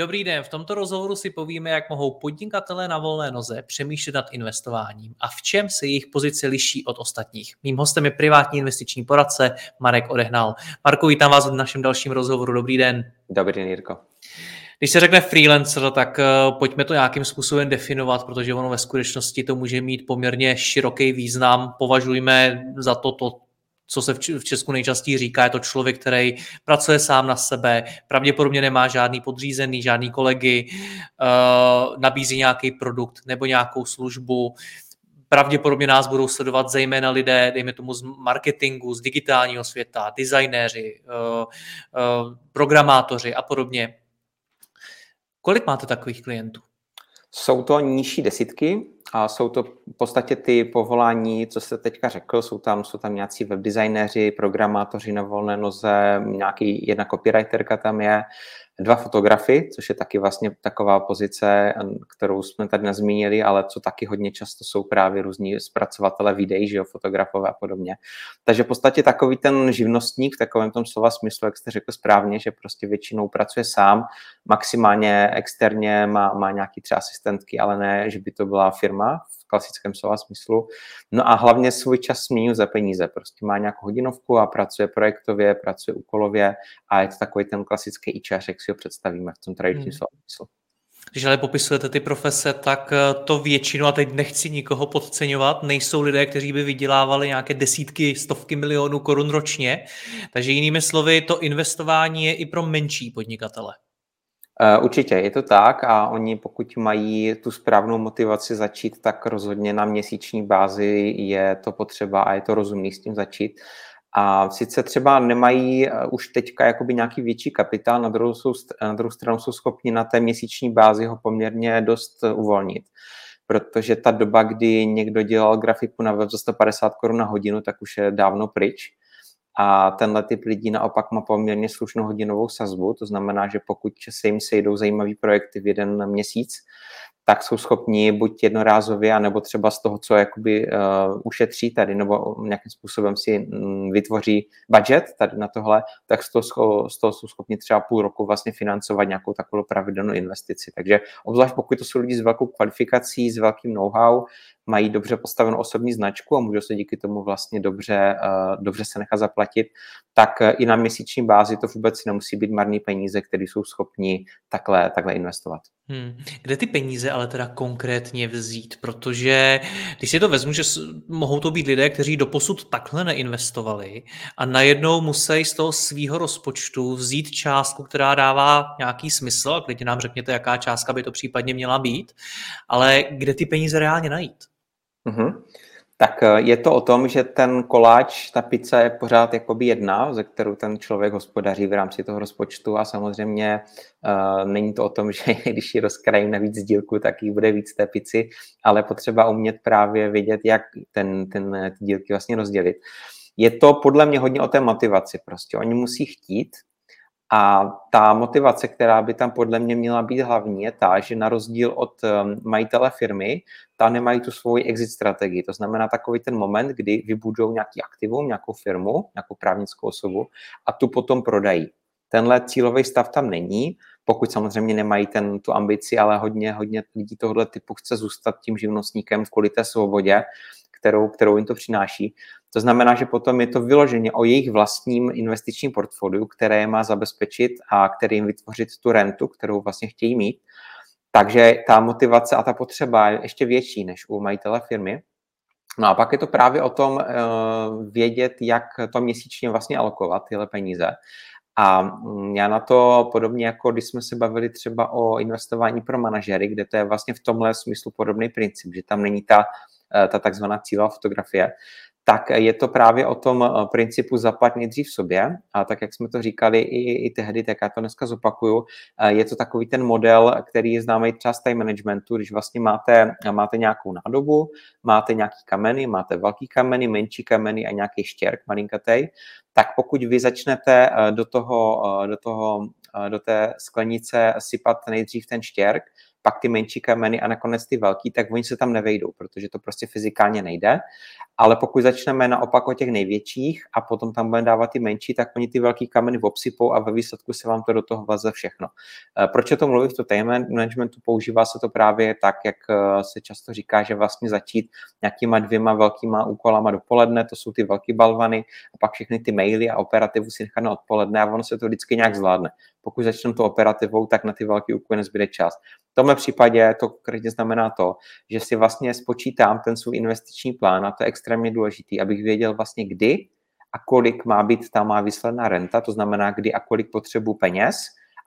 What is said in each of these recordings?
Dobrý den, v tomto rozhovoru si povíme, jak mohou podnikatelé na volné noze přemýšlet nad investováním a v čem se jejich pozice liší od ostatních. Mým hostem je privátní investiční poradce Marek Odehnal. Marko, vítám vás v našem dalším rozhovoru. Dobrý den. Dobrý den, Jirko. Když se řekne freelancer, tak uh, pojďme to nějakým způsobem definovat, protože ono ve skutečnosti to může mít poměrně široký význam. Považujme za to, to co se v Česku nejčastěji říká, je to člověk, který pracuje sám na sebe, pravděpodobně nemá žádný podřízený, žádný kolegy, uh, nabízí nějaký produkt nebo nějakou službu. Pravděpodobně nás budou sledovat zejména lidé, dejme tomu z marketingu, z digitálního světa, designéři, uh, uh, programátoři a podobně. Kolik máte takových klientů? Jsou to nižší desítky a jsou to v podstatě ty povolání, co jste teďka řekl, jsou tam, jsou tam nějací webdesignéři, programátoři na volné noze, nějaký jedna copywriterka tam je, dva fotografy, což je taky vlastně taková pozice, kterou jsme tady nezmínili, ale co taky hodně často jsou právě různí zpracovatele videí, že jo, fotografové a podobně. Takže v podstatě takový ten živnostník v takovém tom slova smyslu, jak jste řekl správně, že prostě většinou pracuje sám, maximálně externě má, má nějaký třeba asistentky, ale ne, že by to byla firma v klasickém slova smyslu. No a hlavně svůj čas směňuje za peníze. Prostě má nějakou hodinovku a pracuje projektově, pracuje úkolově a je to takový ten klasický ičař, jak si ho představíme v tom tradičním hmm. smyslu. Když ale popisujete ty profese, tak eh, to většinu, a teď nechci nikoho podceňovat, nejsou lidé, kteří by vydělávali nějaké desítky, stovky milionů korun ročně. Takže jinými slovy, to investování je i pro menší podnikatele. Eh, určitě je to tak a oni pokud mají tu správnou motivaci začít, tak rozhodně na měsíční bázi je to potřeba a je to rozumný s tím začít. A sice třeba nemají eh, už teďka jakoby nějaký větší kapitál, na druhou, jsou, na druhou stranu jsou schopni na té měsíční bázi ho poměrně dost eh, uvolnit. Protože ta doba, kdy někdo dělal grafiku na web za 150 korun na hodinu, tak už je dávno pryč. A tenhle typ lidí naopak má poměrně slušnou hodinovou sazbu, to znamená, že pokud se jim sejdou zajímavý projekty v jeden měsíc, tak jsou schopni buď jednorázově, anebo třeba z toho, co jakoby uh, ušetří tady, nebo nějakým způsobem si um, vytvoří budget tady na tohle, tak z toho, z toho jsou schopni třeba půl roku vlastně financovat nějakou takovou pravidelnou investici. Takže obzvlášť pokud to jsou lidi s velkou kvalifikací, s velkým know-how, mají dobře postavenou osobní značku a můžou se díky tomu vlastně dobře, uh, dobře se nechat zaplatit, tak uh, i na měsíční bázi to vůbec nemusí být marný peníze, které jsou schopni takhle, takhle investovat. Hmm. Kde ty peníze ale teda konkrétně vzít? Protože když si to vezmu, že mohou to být lidé, kteří doposud takhle neinvestovali a najednou musí z toho svýho rozpočtu vzít částku, která dává nějaký smysl, a klidně nám řekněte, jaká částka by to případně měla být, ale kde ty peníze reálně najít? Mm-hmm. Tak eh, je to o tom, že ten koláč, ta pizza je pořád jakoby jedna, ze kterou ten člověk hospodaří v rámci toho rozpočtu a samozřejmě uh, není to o tom, že když ji rozkrajím na víc dílku, tak jí bude víc té pici, ale potřeba umět právě vědět, jak ten, ten, ty dílky vlastně rozdělit. Je to podle mě hodně o té motivaci prostě. Oni musí chtít, a ta motivace, která by tam podle mě měla být hlavní, je ta, že na rozdíl od um, majitele firmy, ta nemají tu svoji exit strategii. To znamená takový ten moment, kdy vybudou nějaký aktivum, nějakou firmu, nějakou právnickou osobu a tu potom prodají. Tenhle cílový stav tam není, pokud samozřejmě nemají ten, tu ambici, ale hodně, hodně lidí tohoto typu chce zůstat tím živnostníkem kvůli té svobodě, kterou, kterou jim to přináší. To znamená, že potom je to vyloženě o jejich vlastním investičním portfoliu, které má zabezpečit a který jim vytvořit tu rentu, kterou vlastně chtějí mít. Takže ta motivace a ta potřeba je ještě větší než u majitele firmy. No a pak je to právě o tom uh, vědět, jak to měsíčně vlastně alokovat, tyhle peníze. A mm, já na to podobně jako když jsme se bavili třeba o investování pro manažery, kde to je vlastně v tomhle smyslu podobný princip, že tam není ta, eh, ta takzvaná cílová fotografie, tak je to právě o tom eh, principu zaplať nejdřív sobě. A tak, jak jsme to říkali i, i tehdy, tak já to dneska zopakuju, eh, je to takový ten model, který je známý třeba z time managementu, když vlastně máte, máte nějakou nádobu, máte nějaký kameny, máte velký kameny, menší kameny a nějaký štěrk malinkatej, tak pokud vy začnete eh, do toho, do toho do té sklenice sypat nejdřív ten štěrk, pak ty menší kameny a nakonec ty velký, tak oni se tam nevejdou, protože to prostě fyzikálně nejde. Ale pokud začneme naopak o těch největších a potom tam budeme dávat ty menší, tak oni ty velký kameny obsypou a ve výsledku se vám to do toho vleze všechno. Eh, proč o tom mluvím v to time managementu? Používá se to právě tak, jak eh, se často říká, že vlastně začít nějakýma dvěma velkýma úkolama dopoledne, to jsou ty velký balvany, a pak všechny ty maily a operativu si nechat na odpoledne a ono se to vždycky nějak zvládne. Pokud začneme to operativou, tak na ty velké úkoly nezbyde čas. V tomhle případě to konkrétně znamená to, že si vlastně spočítám ten svůj investiční plán a to je extrémně důležitý, abych věděl vlastně kdy a kolik má být ta má výsledná renta, to znamená kdy a kolik potřebu peněz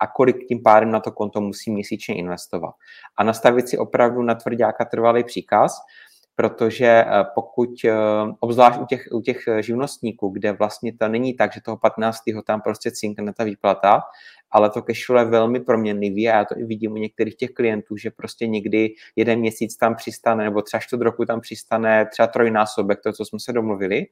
a kolik tím pádem na to konto musí měsíčně investovat. A nastavit si opravdu na tvrdáka trvalý příkaz, protože eh, pokud, eh, obzvlášť u těch, u těch živnostníků, kde vlastně to není tak, že toho 15. tam prostě cinkne ta výplata, ale to cashflow je velmi proměnlivý a já to i vidím u některých těch klientů, že prostě někdy jeden měsíc tam přistane, nebo třeba čtvrt roku tam přistane třeba trojnásobek, to, co jsme se domluvili,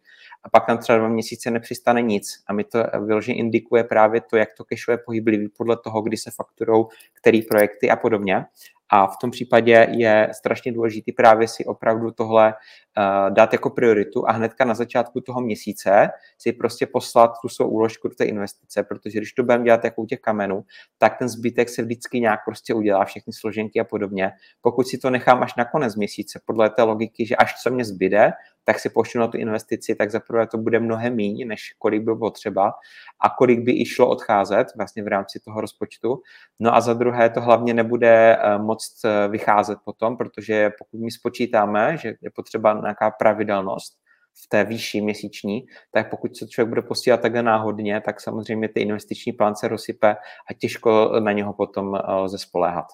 a pak tam třeba dva měsíce nepřistane nic. A mi to vyloženě indikuje právě to, jak to cashflow je pohyblivý podle toho, kdy se fakturou, který projekty a podobně. A v tom případě je strašně důležité právě si opravdu tohle uh, dát jako prioritu a hnedka na začátku toho měsíce si prostě poslat tu svou úložku do té investice, protože když to budeme dělat jako u těch kamenů, tak ten zbytek se vždycky nějak prostě udělá, všechny složenky a podobně. Pokud si to nechám až na konec měsíce, podle té logiky, že až co mě zbyde, tak si pošlu na tu investici, tak zaprvé to bude mnohem méně, než kolik bylo potřeba a kolik by i šlo odcházet vlastně v rámci toho rozpočtu. No a za druhé to hlavně nebude eh, moc eh, vycházet potom, protože pokud my spočítáme, že je potřeba nějaká pravidelnost, v té výši měsíční, tak pokud se člověk bude posílat takhle náhodně, tak samozřejmě ty investiční plán se rozsype a těžko na něho potom eh, lze spoléhat.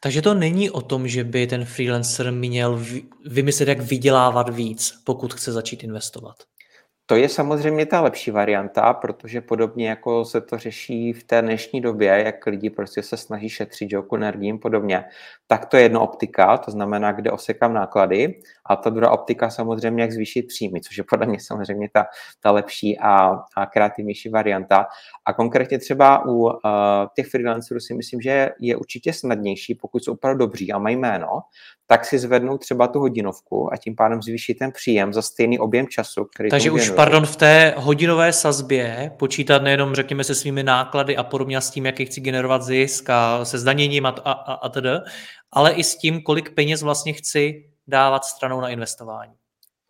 Takže to není o tom, že by ten freelancer měl vymyslet, jak vydělávat víc, pokud chce začít investovat. To je samozřejmě ta lepší varianta, protože podobně jako se to řeší v té dnešní době, jak lidi prostě se snaží šetřit joku energiím podobně, tak to je jedna optika, to znamená, kde osekám náklady a ta druhá optika samozřejmě, jak zvýšit příjmy, což je podle mě samozřejmě ta, ta lepší a, a kreativnější varianta. A konkrétně třeba u uh, těch freelancerů si myslím, že je určitě snadnější, pokud jsou opravdu dobří a mají jméno, tak si zvednou třeba tu hodinovku a tím pádem zvýší ten příjem za stejný objem času, který Takže už, pardon, v té hodinové sazbě počítat nejenom, řekněme, se svými náklady a podobně s tím, jaký chci generovat zisk a se zdaněním a, a, a, a tedy, ale i s tím, kolik peněz vlastně chci dávat stranou na investování.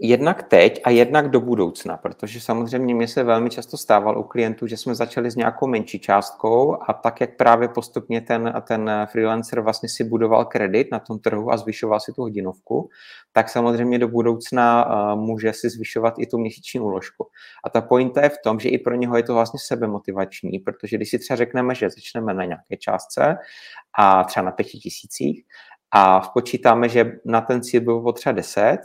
Jednak teď a jednak do budoucna, protože samozřejmě mi se velmi často stávalo u klientů, že jsme začali s nějakou menší částkou a tak, jak právě postupně ten, ten freelancer vlastně si budoval kredit na tom trhu a zvyšoval si tu hodinovku, tak samozřejmě do budoucna uh, může si zvyšovat i tu měsíční úložku. A ta pointa je v tom, že i pro něho je to vlastně sebemotivační, protože když si třeba řekneme, že začneme na nějaké částce a třeba na pěti tisících a počítáme, že na ten cíl bylo potřeba 10,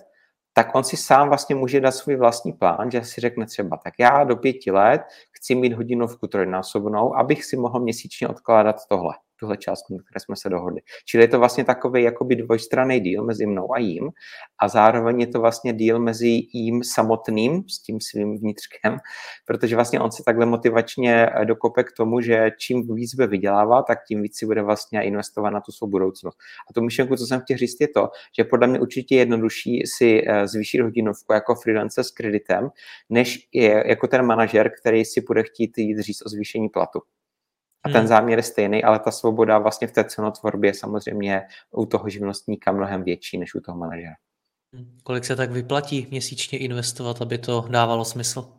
tak on si sám vlastně může dát svůj vlastní plán, že si řekne třeba, tak já do pěti let chci mít hodinovku trojnásobnou, abych si mohl měsíčně odkládat tohle tuhle částku, na které jsme se dohodli. Čili je to vlastně takový jakoby dvojstranný díl mezi mnou a jím a zároveň je to vlastně díl mezi jím samotným s tím svým vnitřkem, protože vlastně on se takhle motivačně eh, dokope k tomu, že čím víc bude vydělávat, tak tím víc si bude vlastně investovat na tu svou budoucnost. A tu myšlenku, co jsem chtěl říct, je to, že podle mě určitě jednodušší si eh, zvýšit hodinovku jako freelancer s kreditem, než je jako ten manažer, který si bude chtít jít říct o zvýšení platu. A ten hmm. záměr je stejný, ale ta svoboda vlastně v té cenotvorbě je samozřejmě u toho živnostníka mnohem větší než u toho manažera. Hmm. Kolik se tak vyplatí měsíčně investovat, aby to dávalo smysl?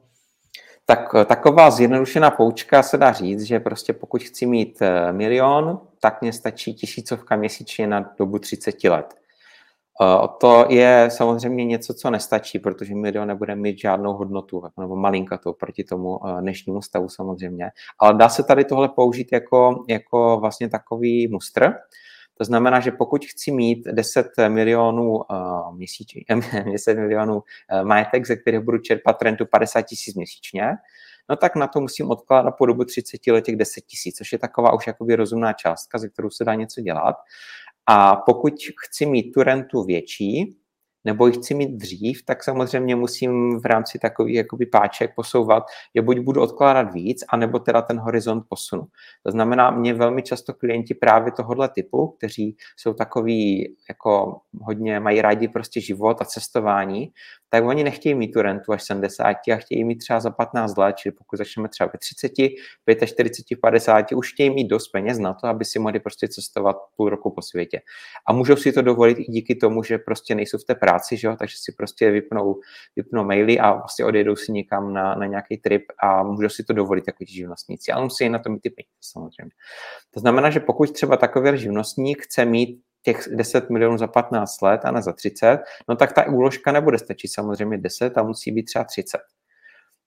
Tak taková zjednodušená poučka se dá říct, že prostě pokud chci mít eh, milion, tak mě stačí tisícovka měsíčně na dobu 30 let. Eh, to je samozřejmě něco, co nestačí, protože milion nebude mít žádnou hodnotu, nebo malinkatou proti tomu eh, dnešnímu stavu samozřejmě. Ale dá se tady tohle použít jako, jako vlastně takový mustr, To znamená, že pokud chci mít 10 milionů uh, měsíčně, 10 milionů uh, majetek, ze kterých budu čerpat rentu 50 tisíc měsíčně, no tak na to musím odkládat po dobu 30 let těch 10 tisíc, což je taková už jakoby rozumná částka, ze kterou se dá něco dělat. A pokud chci mít tu rentu větší, nebo ji chci mít dřív, tak samozřejmě musím v rámci takových jakoby páček posouvat, je buď budu odkládat víc, anebo teda ten horizont posunu. To znamená, mě velmi často klienti právě tohohle typu, kteří jsou takový, jako hodně mají rádi prostě život a cestování, tak oni nechtějí mít tu rentu až 70 a chtějí mít třeba za 15 let, čili pokud začneme třeba ve 30, 45, 50, už chtějí mít dost peněz na to, aby si mohli prostě cestovat půl roku po světě. A můžou si to dovolit i díky tomu, že prostě nejsou v té práci, že jo? takže si prostě vypnou, vypnou maily a vlastně odjedou si někam na, na nějaký trip a můžou si to dovolit jako ti živnostníci, ale musí na to mít ty peníze samozřejmě. To znamená, že pokud třeba takový živnostník chce mít těch 10 milionů za 15 let a ne za 30, no tak ta úložka nebude stačit samozřejmě 10 a musí být třeba 30.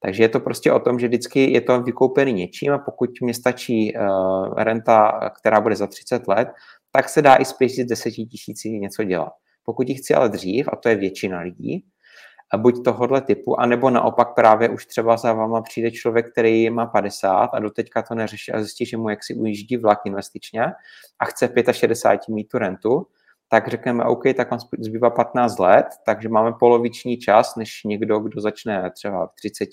Takže je to prostě o tom, že vždycky je to vykoupený něčím a pokud mě stačí uh, renta, která bude za 30 let, tak se dá i 5 10 tisíci něco dělat. Pokud ji chci ale dřív, a to je většina lidí, buď tohohle typu, anebo naopak právě už třeba za váma přijde člověk, který má 50 a doteďka to neřeší a zjistí, že mu jaksi ujíždí vlak investičně a chce 65 mít tu rentu, tak řekneme, OK, tak vám zbývá 15 let, takže máme poloviční čas, než někdo, kdo začne třeba v 30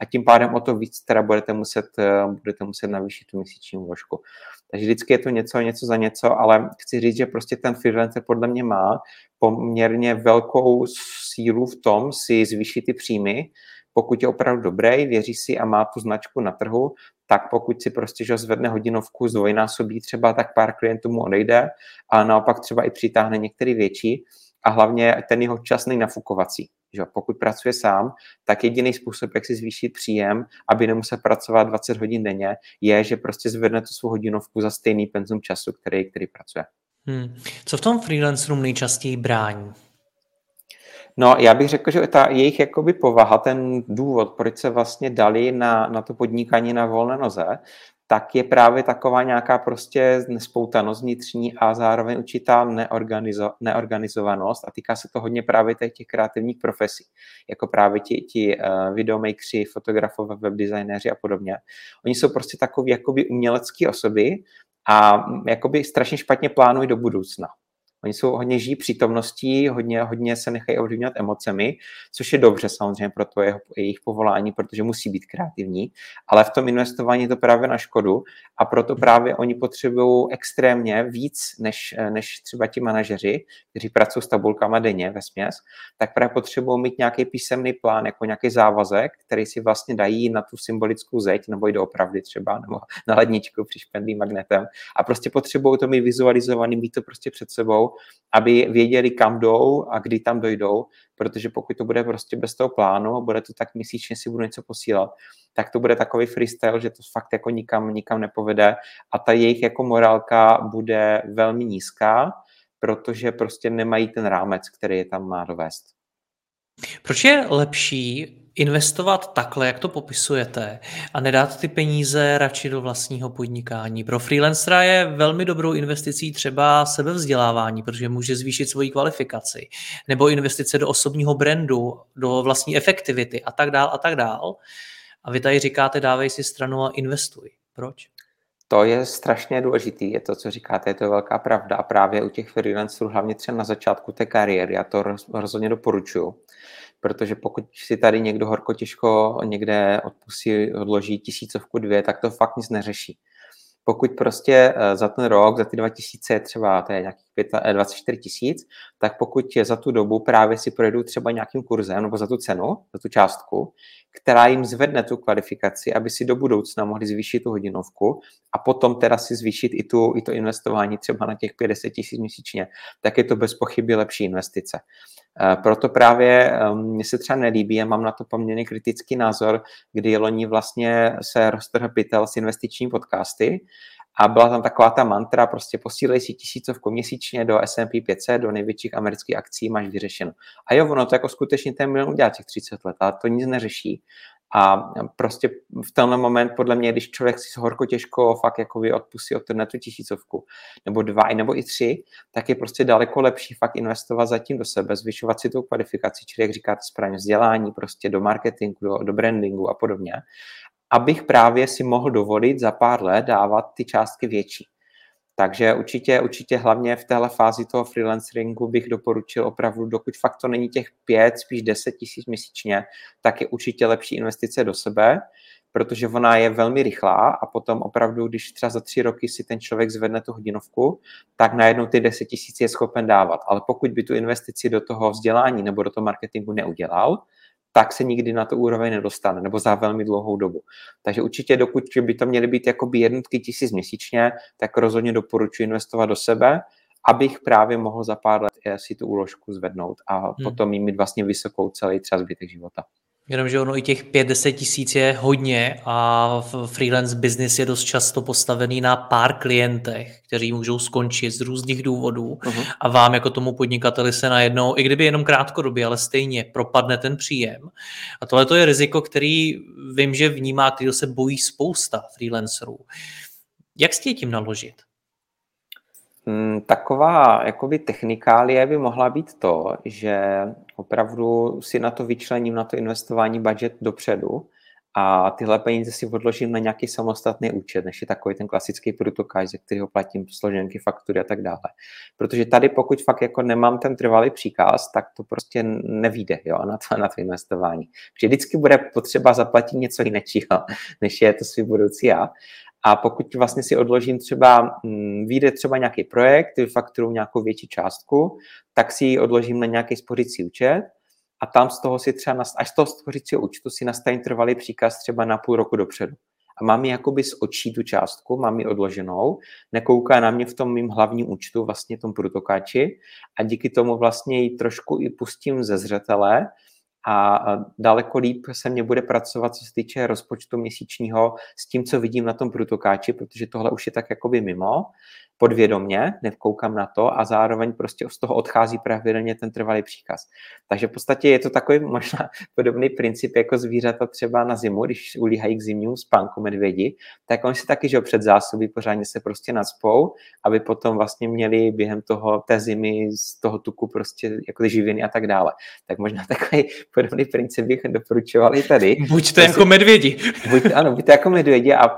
a tím pádem o to víc teda budete muset, eh, budete muset navýšit tu měsíční úložku. Takže vždycky je to něco, něco za něco, ale chci říct, že prostě ten freelancer podle mě má poměrně velkou sílu v tom si zvýšit ty příjmy, pokud je opravdu dobrý, věří si a má tu značku na trhu, tak pokud si prostě že zvedne hodinovku, zdvojnásobí třeba, tak pár klientů mu odejde a naopak třeba i přitáhne některý větší a hlavně ten jeho čas nafukovací. Že pokud pracuje sám, tak jediný způsob, jak si zvýšit příjem, aby nemusel pracovat 20 hodin denně, je, že prostě zvedne tu svou hodinovku za stejný penzum času, který, který pracuje. Hmm. Co v tom freelancerům nejčastěji brání? No, já bych řekl, že ta jejich jakoby povaha, ten důvod, proč se vlastně dali na, na to podnikání na volné noze, tak je právě taková nějaká prostě nespoutanost vnitřní a zároveň určitá neorganizo, neorganizovanost a týká se to hodně právě těch, těch kreativních profesí, jako právě ti, ti uh, videomakeri, fotografové, webdesignéři a podobně. Oni jsou prostě takový jakoby umělecký osoby a jakoby strašně špatně plánují do budoucna. Oni jsou hodně žijí přítomností, hodně, hodně se nechají ovlivňovat emocemi, což je dobře samozřejmě pro to jeho, jejich povolání, protože musí být kreativní, ale v tom investování je to právě na škodu a proto právě oni potřebují extrémně víc než, než třeba ti manažeři, kteří pracují s tabulkama denně ve směs, tak právě potřebují mít nějaký písemný plán, jako nějaký závazek, který si vlastně dají na tu symbolickou zeď, nebo i doopravdy třeba, nebo na ledničku přišpendlým magnetem. A prostě potřebují to mít vizualizovaný, mít to prostě před sebou aby věděli, kam jdou a kdy tam dojdou, protože pokud to bude prostě bez toho plánu a bude to tak měsíčně si budu něco posílat, tak to bude takový freestyle, že to fakt jako nikam, nikam nepovede a ta jejich jako morálka bude velmi nízká, protože prostě nemají ten rámec, který je tam má dovést. Proč je lepší investovat takhle, jak to popisujete, a nedát ty peníze radši do vlastního podnikání. Pro freelancera je velmi dobrou investicí třeba sebevzdělávání, protože může zvýšit svoji kvalifikaci, nebo investice do osobního brandu, do vlastní efektivity a tak dál a tak dál. A vy tady říkáte, dávej si stranu a investuj. Proč? To je strašně důležitý, je to, co říkáte, je to velká pravda a právě u těch freelancerů, hlavně třeba na začátku té kariéry, já to rozhodně doporučuji protože pokud si tady někdo horko těžko někde odpustí, odloží tisícovku dvě, tak to fakt nic neřeší. Pokud prostě eh, za ten rok, za ty 2000 třeba, to je nějakých 24 tisíc, tak pokud za tu dobu právě si projedou třeba nějakým kurzem nebo za tu cenu, za tu částku, která jim zvedne tu kvalifikaci, aby si do budoucna mohli zvýšit tu hodinovku a potom teda si zvýšit i, tu, i to investování třeba na těch 50 tisíc měsíčně, tak je to bez pochyby lepší investice. Eh, proto právě ehm, mně se třeba nelíbí a mám na to poměrně kritický názor, kdy loni vlastně se roztrhl pytel s investiční podcasty a byla tam taková ta mantra, prostě posílej si tisícovku měsíčně do S&P 500, do největších amerických akcí, máš vyřešeno. A jo, ono to jako skutečně ten milion udělá těch 30 let, ale to nic neřeší. A prostě v tenhle moment, podle mě, když člověk si horko těžko fakt jako odpustí od internetu tisícovku, nebo dva, nebo i tři, tak je prostě daleko lepší fakt investovat zatím do sebe, zvyšovat si tu kvalifikaci, čili jak říkáte správně, vzdělání, prostě do marketingu, do, do brandingu a podobně, abych právě si mohl dovolit za pár let dávat ty částky větší. Takže určitě, určitě hlavně v téhle fázi toho freelanceringu bych doporučil opravdu, dokud fakt to není těch pět, spíš deset tisíc měsíčně, tak je určitě lepší investice do sebe, protože ona je velmi rychlá a potom opravdu, když třeba za tři roky si ten člověk zvedne tu hodinovku, tak najednou ty deset tisíc je schopen dávat. Ale pokud by tu investici do toho vzdělání nebo do toho marketingu neudělal, tak se nikdy na tu úroveň nedostane, nebo za velmi dlouhou dobu. Takže určitě, dokud by to měly být jakoby jednotky tisíc měsíčně, tak rozhodně doporučuji investovat do sebe, abych právě mohl za pár let si tu úložku zvednout a hmm. potom mít vlastně vysokou celý třeba zbytek života. Jenomže ono i těch 5-10 tisíc je hodně a freelance business je dost často postavený na pár klientech, kteří můžou skončit z různých důvodů uh-huh. a vám jako tomu podnikateli se najednou, i kdyby jenom krátkodobě, ale stejně propadne ten příjem. A tohle to je riziko, který vím, že vnímá, který se bojí spousta freelancerů. Jak s tím naložit? Hmm, taková jakoby technikálie by mohla být to, že opravdu si na to vyčlením, na to investování budget dopředu a tyhle peníze si odložím na nějaký samostatný účet, než je takový ten klasický protokáž, ze kterého platím složenky, faktury a tak dále. Protože tady, pokud fakt jako nemám ten trvalý příkaz, tak to prostě nevíde jo, na, to, na to investování. Protože vždycky bude potřeba zaplatit něco jiného, než je to svůj budoucí já. A pokud vlastně si odložím třeba, hm, vyjde třeba nějaký projekt, fakturuju nějakou větší částku, tak si ji odložím na nějaký spořící účet a tam z toho si třeba, až z toho spořícího účtu si nastavím trvalý příkaz třeba na půl roku dopředu. A mám ji jakoby z očí tu částku, mám ji odloženou, nekouká na mě v tom mým hlavním účtu, vlastně tom protokáči a díky tomu vlastně ji trošku i pustím ze zřetele a daleko líp se mě bude pracovat, co se týče rozpočtu měsíčního s tím, co vidím na tom průtokáči, protože tohle už je tak jakoby mimo, podvědomně, nevkoukám na to a zároveň prostě z toho odchází pravidelně ten trvalý příkaz. Takže v podstatě je to takový možná podobný princip jako zvířata třeba na zimu, když ulíhají k zimnímu spánku medvědi, tak oni si taky, že před zásoby pořádně se prostě nadspou, aby potom vlastně měli během toho té zimy z toho tuku prostě jako živiny a tak dále. Tak možná takový podobný princip bych doporučoval i tady. Buďte jako medvědi. Buďte, ano, buďte jako medvědi a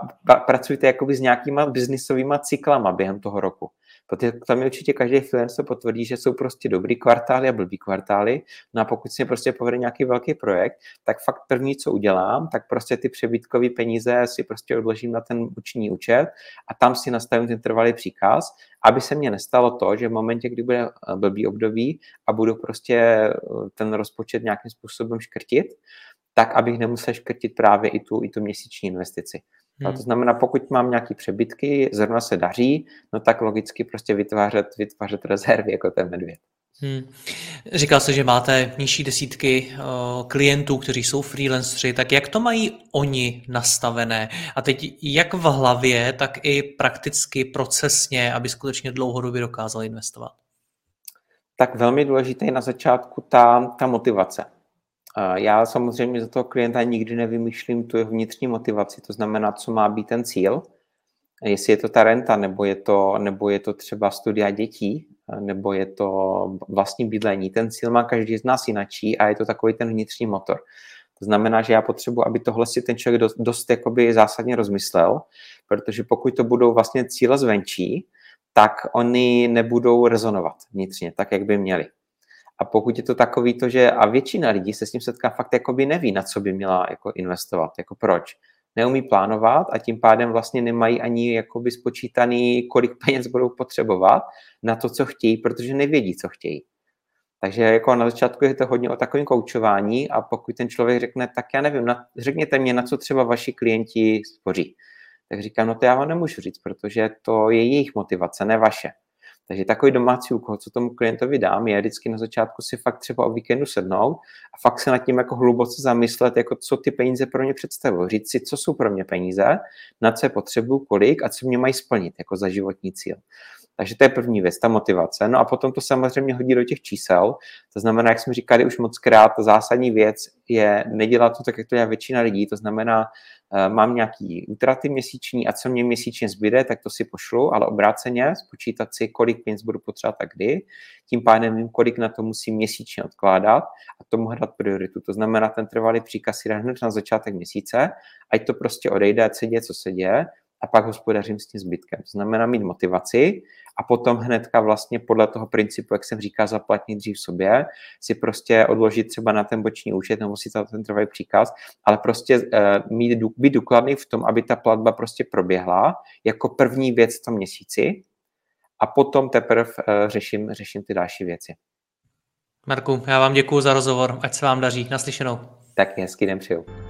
pracujte jakoby s nějakýma biznisovými cyklama během toho roku. Protože tam je určitě každý freelancer potvrdí, že jsou prostě dobrý kvartály a blbý kvartály. No a pokud se prostě povede nějaký velký projekt, tak fakt první, co udělám, tak prostě ty přebytkové peníze si prostě odložím na ten účetní účet a tam si nastavím ten trvalý příkaz, aby se mně nestalo to, že v momentě, kdy bude eh, blbý období a budu prostě eh, ten rozpočet nějakým způsobem škrtit, tak abych nemusel škrtit právě i tu, i tu měsíční investici. Hmm. to znamená, pokud mám nějaké přebytky, zrovna se daří, no tak logicky prostě vytvářet, vytvářet rezervy jako ten medvěd. Hmm. Říkal jsi, že máte nižší desítky uh, klientů, kteří jsou freelanceri, tak jak to mají oni nastavené? A teď jak v hlavě, tak i prakticky, procesně, aby skutečně dlouhodobě dokázali investovat? Tak velmi důležité je na začátku ta, ta motivace. Já samozřejmě za toho klienta nikdy nevymýšlím tu vnitřní motivaci, to znamená, co má být ten cíl, jestli je to ta renta, nebo je to, nebo je to třeba studia dětí, nebo je to vlastní bydlení. Ten cíl má každý z nás jinačí a je to takový ten vnitřní motor. To znamená, že já potřebuji, aby tohle si ten člověk dost, dost zásadně rozmyslel, protože pokud to budou vlastně cíle zvenčí, tak oni nebudou rezonovat vnitřně, tak, jak by měli. A pokud je to takový to, že a většina lidí se s tím setká fakt jakoby neví, na co by měla jako investovat, jako proč. Neumí plánovat a tím pádem vlastně nemají ani jakoby spočítaný, kolik peněz budou potřebovat na to, co chtějí, protože nevědí, co chtějí. Takže jako na začátku je to hodně o takovém koučování a pokud ten člověk řekne, tak já nevím, na, řekněte mě, na co třeba vaši klienti spoří. Tak říkám, no to já vám nemůžu říct, protože to je jejich motivace, ne vaše. Takže takový domácí úkol, co tomu klientovi dám, je vždycky na začátku si fakt třeba o víkendu sednout a fakt se nad tím jako hluboce zamyslet, jako co ty peníze pro mě představují. Říct si, co jsou pro mě peníze, na co je potřebuju, kolik a co mě mají splnit jako za životní cíl. Takže to je první věc, ta motivace. No a potom to samozřejmě hodí do těch čísel. To znamená, jak jsme říkali už moc krát, ta zásadní věc je nedělat to tak, jak to dělá většina lidí. To znamená, Eh, mám nějaký útraty měsíční a co mě měsíčně zbyde, tak to si pošlu, ale obráceně spočítat si, kolik peněz budu potřebovat a kdy. Tím pádem vím, kolik na to musím měsíčně odkládat a tomu hledat prioritu. To znamená, ten trvalý příkaz si hned na začátek měsíce, ať to prostě odejde, ať se děje, co se děje, a pak hospodařím s tím zbytkem. To znamená mít motivaci a potom hnedka vlastně podle toho principu, jak jsem říkal, zaplatnit dřív sobě, si prostě odložit třeba na ten boční účet nebo si ten trvalý příkaz, ale prostě uh, mít, být důkladný v tom, aby ta platba prostě proběhla jako první věc v tom měsíci a potom teprve uh, řeším, řeším ty další věci. Marku, já vám děkuji za rozhovor, ať se vám daří. Naslyšenou. Tak hezký den přeju.